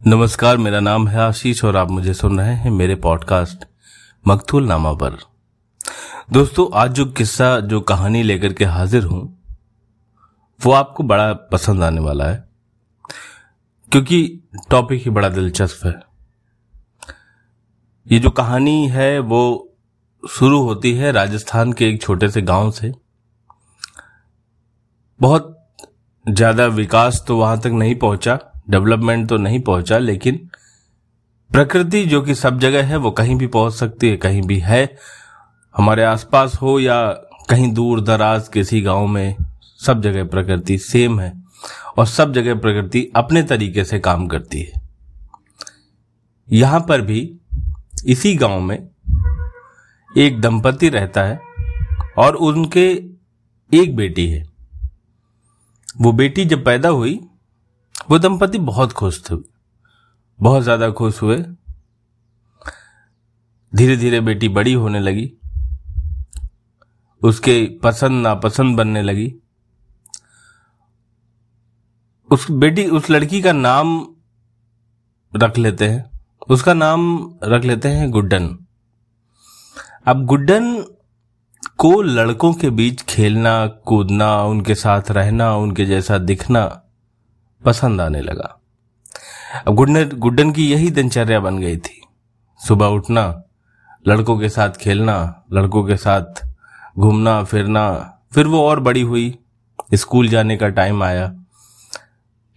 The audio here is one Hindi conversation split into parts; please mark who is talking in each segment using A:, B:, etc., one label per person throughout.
A: नमस्कार, मेरा नाम है आशीष और आप मुझे सुन रहे हैं मेरे पॉडकास्ट मकतूल नामा पर। दोस्तों, आज जो किस्सा, जो कहानी लेकर के हाजिर हूँ, वो आपको बड़ा पसंद आने वाला है, क्योंकि टॉपिक ही बड़ा दिलचस्प है। ये जो कहानी है, वो शुरू होती है राजस्थान के एक छोटे से गाँव से। बहुत ज़्यादा विकास तो वहाँ तक नहीं पहुँचा डेवलपमेंट तो नहीं पहुँचा, लेकिन प्रकृति जो कि सब जगह है, वो कहीं भी पहुँच सकती है, कहीं भी है। हमारे आसपास हो या कहीं दूर दराज किसी गाँव में, सब जगह प्रकृति सेम है, और सब जगह प्रकृति अपने तरीके से काम करती है। यहाँ पर भी इसी गाँव में एक दंपति रहता है, और उनके एक बेटी है। वो बेटी जब पैदा हुई वो दंपति बहुत खुश थे। बहुत ज़्यादा खुश हुए। धीरे धीरे बेटी बड़ी होने लगी। उसके पसंद नापसंद बनने लगी। उस बेटी, उस लड़की का नाम रख लेते हैं। उसका नाम रख लेते हैं गुड्डन। अब गुड्डन को लड़कों के बीच खेलना, कूदना, उनके साथ रहना, उनके जैसा दिखना पसंद आने लगा। अब गुड्डन गुड्डन की यही दिनचर्या बन गई थी। सुबह उठना, लड़कों के साथ खेलना, लड़कों के साथ घूमना, फिरना, फिर वो और बड़ी हुई। स्कूल जाने का टाइम आया।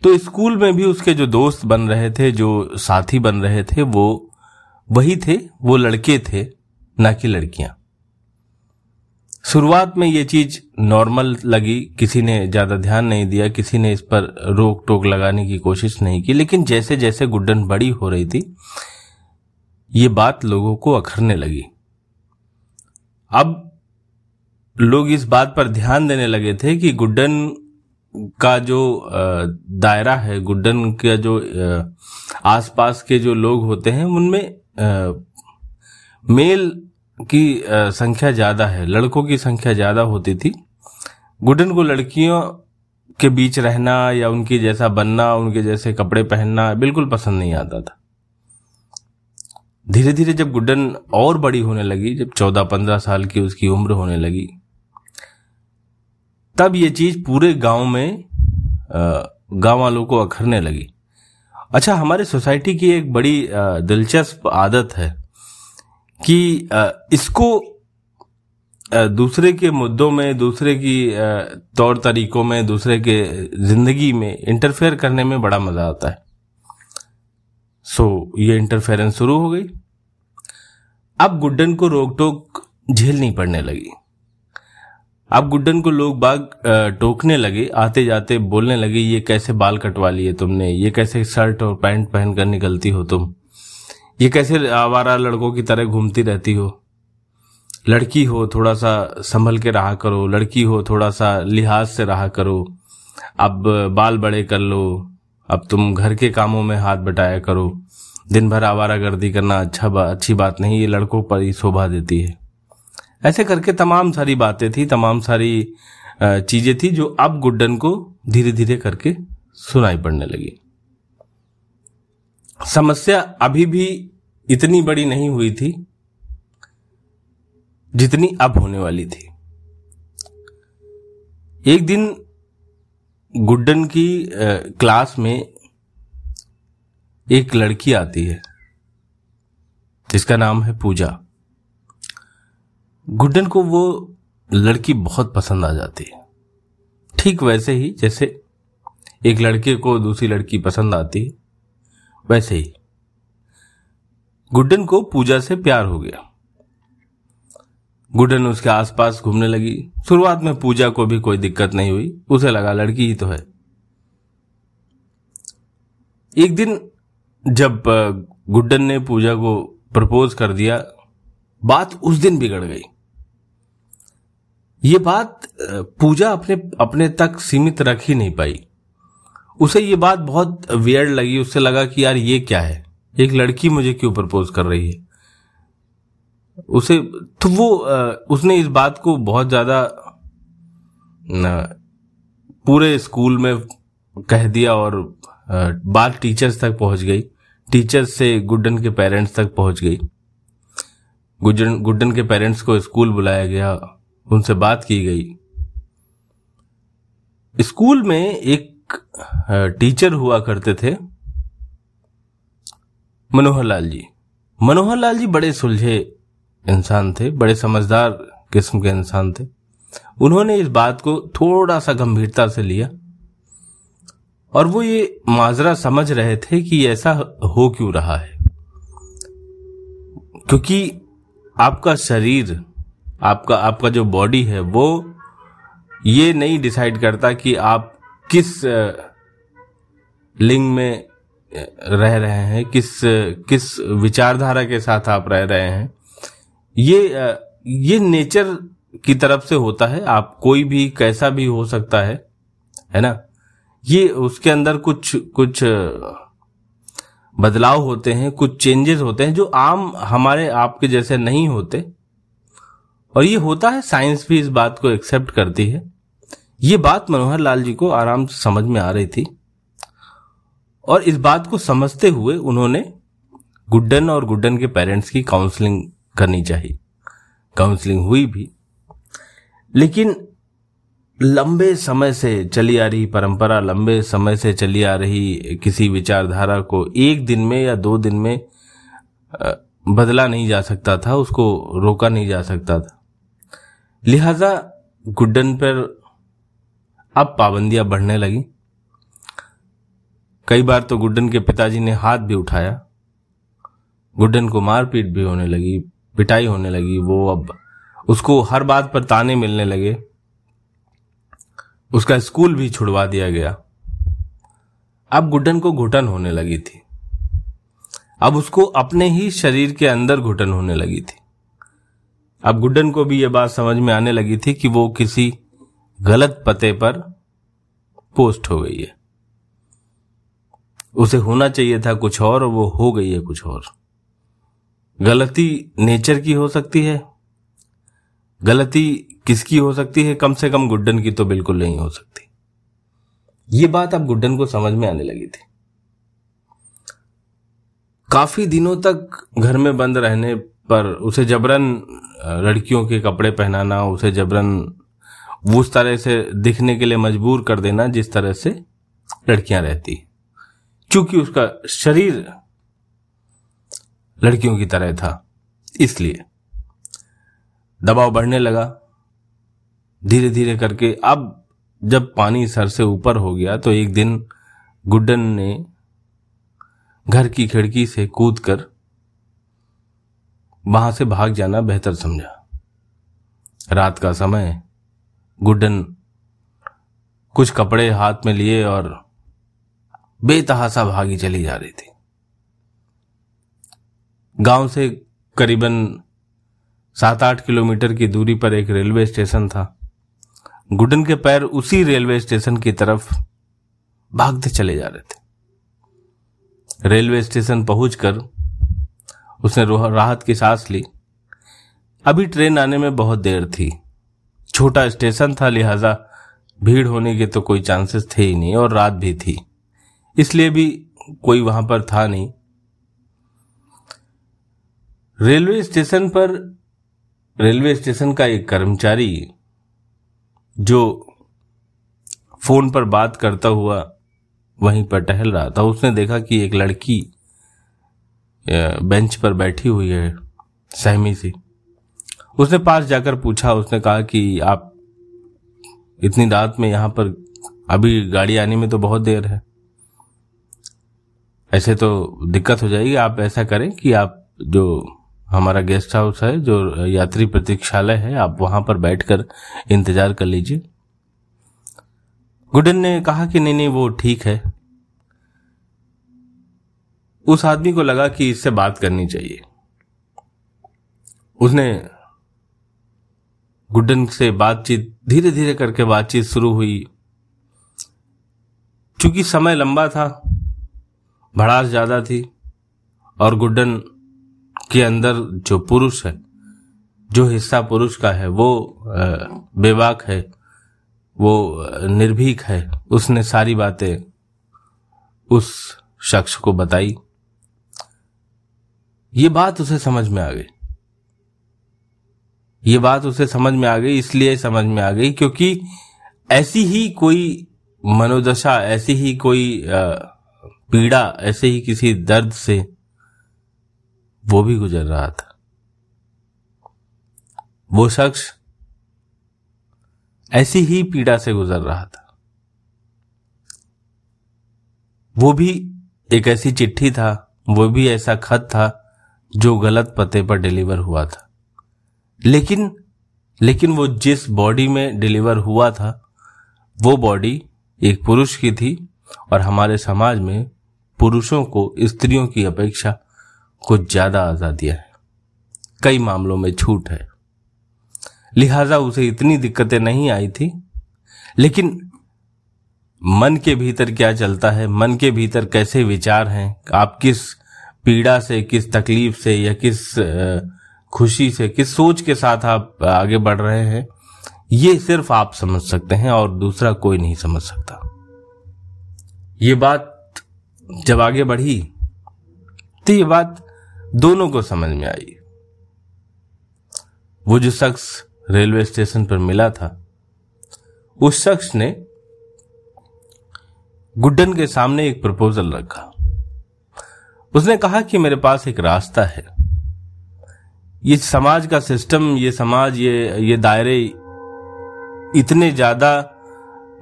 A: तो स्कूल में भी उसके जो दोस्त बन रहे थे, जो साथी बन रहे थे, वो, वही थे, वो लड़के थे, ना कि लड़कियाँ। शुरुआत में ये चीज़ नॉर्मल लगी, किसी ने ज़्यादा ध्यान नहीं दिया, किसी ने इस पर रोक टोक लगाने की कोशिश नहीं की, लेकिन जैसे जैसे गुड्डन बड़ी हो रही थी, ये बात लोगों को अखरने लगी। अब लोग इस बात पर ध्यान देने लगे थे कि गुड्डन का जो दायरा है, गुड्डन का जो आसपास के जो लोग होते हैं, उनमें मेल की संख्या ज़्यादा है, लड़कों की संख्या ज़्यादा होती थी। गुडन को लड़कियों के बीच रहना या उनकी जैसा बनना, उनके जैसे कपड़े पहनना बिल्कुल पसंद नहीं आता था। धीरे धीरे जब गुड्डन और बड़ी होने लगी, जब चौदह पंद्रह साल की उसकी उम्र होने लगी, तब ये चीज़ पूरे गाँव में गाँव वालों को अखरने लगी। अच्छा हमारे सोसाइटी की एक बड़ी दिलचस्प आदत है। कि इसको दूसरे के मुद्दों में, दूसरे की तौर तरीकों में, दूसरे के ज़िंदगी में इंटरफेयर करने में बड़ा मज़ा आता है। सो ये इंटरफेरेंस शुरू हो गई। अब गुड्डन को रोक टोक झेलनी पड़ने लगी। अब गुड्डन को लोग बाग टोकने लगे आते जाते बोलने लगे, ये कैसे बाल कटवा लिए तुमने? ये कैसे शर्ट और पैंट पहनकर निकलती हो तुम? ये कैसे आवारा लड़कों की तरह घूमती रहती हो? लड़की हो थोड़ा सा संभल के रहा करो। लड़की हो थोड़ा सा लिहाज से रहा करो। अब बाल बड़े कर लो। अब तुम घर के कामों में हाथ बटाया करो। दिन भर आवारा गर्दी करना अच्छा बा, अच्छी बात नहीं ये लड़कों पर ही शोभा देती है। ऐसे करके तमाम सारी बातें थी तमाम सारी चीज़ें थी जो अब गुड्डन को धीरे धीरे करके सुनाई पड़ने लगी। समस्या अभी भी इतनी बड़ी नहीं हुई थी जितनी अब होने वाली थी। एक दिन गुड्डन की क्लास में एक लड़की आती है, जिसका नाम है पूजा। गुड्डन को वो लड़की बहुत पसंद आ जाती है। ठीक वैसे ही जैसे एक लड़के को दूसरी लड़की पसंद आती है वैसे ही। गुड्डन को पूजा से प्यार हो गया। गुड्डन उसके आसपास घूमने लगी। शुरुआत में पूजा को भी कोई दिक्कत नहीं हुई। उसे लगा लड़की ही तो है। एक दिन जब गुड्डन ने पूजा को प्रपोज कर दिया, बात उस दिन बिगड़ गई। ये बात पूजा अपने अपने तक सीमित रख ही नहीं पाई। उसे ये बात बहुत वियर्ड लगी, उससे लगा कि यार ये क्या है? एक लड़की मुझे क्यों प्रपोज कर रही है? उसे तो वो उसने इस बात को बहुत ज़्यादा पूरे स्कूल में कह दिया और बात टीचर्स तक पहुँच गई। टीचर्स से गुड्डन के पेरेंट्स तक पहुँच गई। गुड्डन गुड्डन के पेरेंट्स को स्कूल बुलाया गया, उनसे बात की गई। स्कूल में एक टीचर हुआ करते थे, मनोहर लाल जी। मनोहर लाल जी बड़े सुलझे इंसान थे, बड़े समझदार किस्म के इंसान थे। उन्होंने इस बात को थोड़ा सा गंभीरता से लिया। और वो ये माजरा समझ रहे थे कि ऐसा हो क्यों रहा है। क्योंकि आपका शरीर, आपका आपका जो बॉडी है, वो ये नहीं डिसाइड करता कि आप किस लिंग में रह रहे हैं, किस किस विचारधारा के साथ आप रह रहे हैं, ये ये नेचर की तरफ़ से होता है, आप कोई भी, कैसा भी हो सकता है है ना? ये, उसके अंदर कुछ कुछ बदलाव होते हैं, कुछ चेंजेस होते हैं, जो आम हमारे आपके जैसे नहीं होते, और ये होता है साइंस भी इस बात को एक्सेप्ट करती है ये बात मनोहर लाल जी को आराम से समझ में आ रही थी और इस बात को समझते हुए उन्होंने गुड्डन और गुड्डन के पेरेंट्स की काउंसलिंग करनी चाहिए। काउंसलिंग हुई भी। लेकिन लंबे समय से चली आ रही परंपरा, लंबे समय से चली आ रही किसी विचारधारा को एक दिन में या दो दिन में बदला नहीं जा सकता था, उसको रोका नहीं जा सकता था। लिहाजा गुड्डन पर अब पाबंदियाँ बढ़ने लगी। कई बार तो गुड्डन के पिताजी ने हाथ भी उठाया। गुड्डन को मारपीट भी होने लगी, पिटाई होने लगी, वो अब उसको हर बात पर ताने मिलने लगे। उसका स्कूल भी छुड़वा दिया गया। अब गुड्डन को घुटन होने लगी थी। अब उसको अपने ही शरीर के अंदर घुटन होने लगी थी। अब गुड्डन को भी यह बात समझ में आने लगी थी कि वो किसी गलत पते पर पोस्ट हो गई है। उसे होना चाहिए था कुछ और वो हो गई है कुछ और। गलती नेचर की हो सकती है। गलती किसकी हो सकती है? कम से कम गुड्डन की तो बिल्कुल नहीं हो सकती। ये बात अब गुड्डन को समझ में आने लगी थी। काफ़ी दिनों तक घर में बंद रहने पर उसे जबरन लड़कियों के कपड़े पहनाना, उसे जबरन उस तरह से दिखने के लिए मजबूर कर देना जिस तरह से लड़कियाँ रहती क्योंकि उसका शरीर लड़कियों की तरह था, इसलिए दबाव बढ़ने लगा। धीरे धीरे करके अब जब पानी सर से ऊपर हो गया तो एक दिन गुड्डन ने घर की खिड़की से कूद कर वहाँ से भाग जाना बेहतर समझा। रात का समय गुड्डन कुछ कपड़े हाथ में लिए और बेतहासा भागी चली जा रही थी। गाँव से करीबन सात आठ किलोमीटर की दूरी पर एक रेलवे स्टेशन था। गुडन के पैर उसी रेलवे स्टेशन की तरफ़ भागते चले जा रहे थे। रेलवे स्टेशन पहुंचकर उसने राहत की सांस ली। अभी ट्रेन आने में बहुत देर थी। छोटा स्टेशन था लिहाजा, भीड़ होने के तो कोई चांसेस थे ही नहीं और रात भी थी। इसलिए भी कोई वहाँ पर था नहीं। रेलवे स्टेशन पर, रेलवे स्टेशन का एक कर्मचारी, जो फ़ोन पर बात करता हुआ वहीं पर टहल रहा था, उसने देखा कि एक लड़की बेंच पर बैठी हुई है, सहमी सी। उसने पास जाकर पूछा, उसने कहा कि आप इतनी रात में यहाँ पर, अभी गाड़ी आने में तो बहुत देर है। ऐसे तो दिक्कत हो जाएगी, आप ऐसा करें कि आप जो हमारा गेस्ट हाउस है, जो यात्री प्रतीक्षालय है, आप वहाँ पर बैठकर इंतज़ार कर लीजिए। गुडन ने कहा कि नहीं नहीं, वो ठीक है। उस आदमी को लगा कि इससे बात करनी चाहिए। उसने गुड्डन से बातचीत धीरे धीरे करके बातचीत शुरू हुई। चूँकि समय लंबा था, भड़ास ज़्यादा थी, और गुड्डन के अंदर जो पुरुष है, जो हिस्सा पुरुष का है, वो बेबाक है, वो निर्भीक है, उसने सारी बातें उस शख्स को बताई। ये बात उसे समझ में आ गई। ये बात उसे समझ में आ गई, इसलिए समझ में आ गई, क्योंकि ऐसी ही कोई मनोदशा, ऐसी ही कोई पीड़ा, ऐसे ही किसी दर्द से वो भी गुजर रहा था। वो शख्स ऐसी ही पीड़ा से गुजर रहा था। वो भी एक ऐसी चिट्ठी था, वो भी ऐसा खत था, जो गलत पते पर डिलीवर हुआ था। लेकिन लेकिन वो जिस बॉडी में डिलीवर हुआ था, वो बॉडी एक पुरुष की थी और हमारे समाज में पुरुषों को स्त्रियों की अपेक्षा कुछ ज़्यादा आजादियाँ है। कई मामलों में छूट है। लिहाजा उसे इतनी दिक्कतें नहीं आई थी, लेकिन मन के भीतर क्या चलता है, मन के भीतर कैसे विचार हैं, आप किस पीड़ा से, किस तकलीफ़ से या किस खुशी से, किस सोच के साथ आप आगे बढ़ रहे हैं, ये सिर्फ़ आप समझ सकते हैं और दूसरा कोई नहीं समझ सकता। ये बात जब आगे बढ़ी तो ये बात दोनों को समझ में आई। वो जो शख्स रेलवे स्टेशन पर मिला था, उस शख्स ने गुड्डन के सामने एक प्रपोजल रखा। उसने कहा कि मेरे पास एक रास्ता है। ये समाज का सिस्टम ये समाज, ये ये दायरे इतने ज़्यादा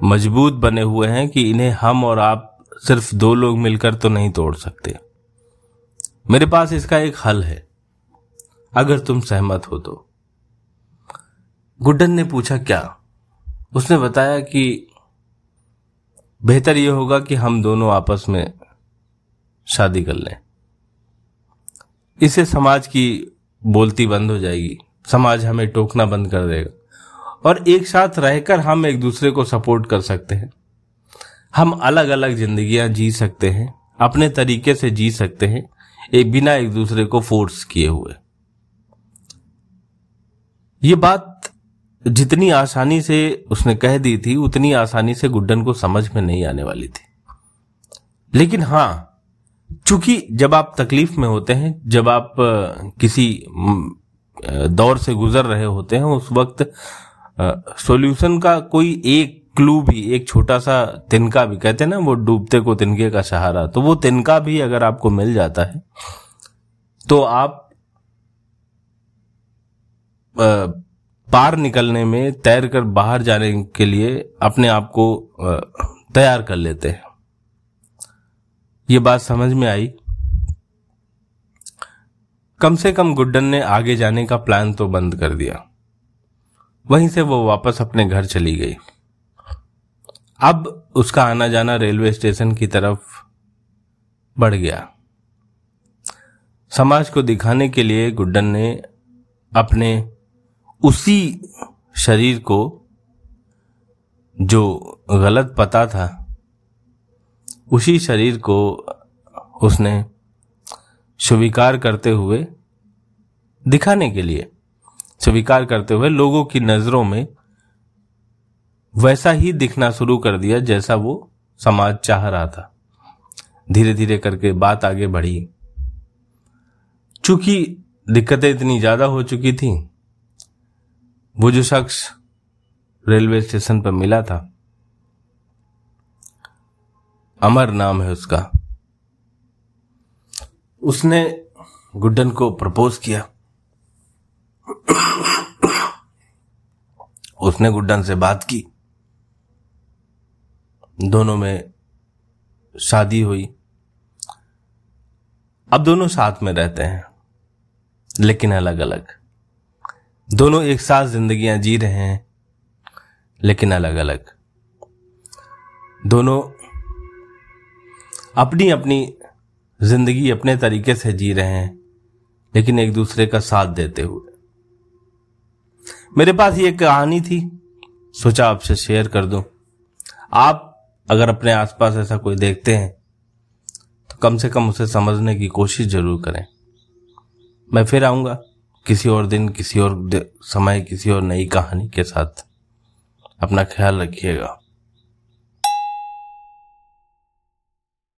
A: मज़बूत बने हुए हैं कि इन्हें हम और आप सिर्फ़ दो लोग मिलकर तो नहीं तोड़ सकते। मेरे पास इसका एक हल है, अगर तुम सहमत हो तो। गुड्डन ने पूछा, क्या? उसने बताया कि बेहतर यह होगा कि हम दोनों आपस में शादी कर लें। इससे समाज की बोलती बंद हो जाएगी। समाज हमें टोकना बंद कर देगा। और एक साथ रहकर हम एक दूसरे को सपोर्ट कर सकते हैं। हम अलग अलग जिंदगियाँ जी सकते हैं, अपने तरीके से जी सकते हैं, एक बिना एक दूसरे को फोर्स किए हुए। ये बात जितनी आसानी से उसने कह दी थी, उतनी आसानी से गुड्डन को समझ में नहीं आने वाली थी। लेकिन हाँ चूँकि जब आप तकलीफ़ में होते हैं, जब आप किसी दौर से गुजर रहे होते हैं, उस वक्त सॉल्यूशन का कोई एक क्लू भी, एक छोटा सा तिनका भी, कहते हैं ना, वो डूबते को तिनके का सहारा तो वो तिनका भी अगर आपको मिल जाता है तो आप पार निकलने में तैर कर बाहर जाने के लिए अपने आप को तैयार कर लेते हैं। ये बात समझ में आई। कम से कम गुड्डन ने आगे जाने का प्लान तो बंद कर दिया। वहीं से वो वापस अपने घर चली गई। अब उसका आना जाना रेलवे स्टेशन की तरफ़ बढ़ गया। समाज को दिखाने के लिए गुड्डन ने अपने उसी शरीर को, जो गलत पता था उसी शरीर को उसने स्वीकार करते हुए दिखाने के लिए, स्वीकार करते हुए लोगों की नज़रों में वैसा ही दिखना शुरू कर दिया जैसा वो समाज चाह रहा था। धीरे धीरे करके बात आगे बढ़ी। चूँकि दिक्कतें इतनी ज़्यादा हो चुकी थी, वो जो शख्स रेलवे स्टेशन पर मिला था अमर नाम है उसका। उसने गुड्डन को प्रपोज किया। उसने गुड्डन से बात की। दोनों में शादी हुई। अब दोनों साथ में रहते हैं, लेकिन अलग अलग दोनों एक साथ जिंदगियाँ जी रहे हैं, लेकिन अलग अलग दोनों अपनी अपनी ज़िंदगी अपने तरीके से जी रहे हैं, लेकिन एक दूसरे का साथ देते हुए। मेरे पास ये कहानी थी, सोचा आपसे शेयर कर दूँ। आप अगर अपने आसपास ऐसा कोई देखते हैं तो कम से कम उसे समझने की कोशिश ज़रूर करें। मैं फिर आऊँगा किसी और दिन, किसी और समय, किसी और नई कहानी के साथ। अपना ख्याल रखिएगा।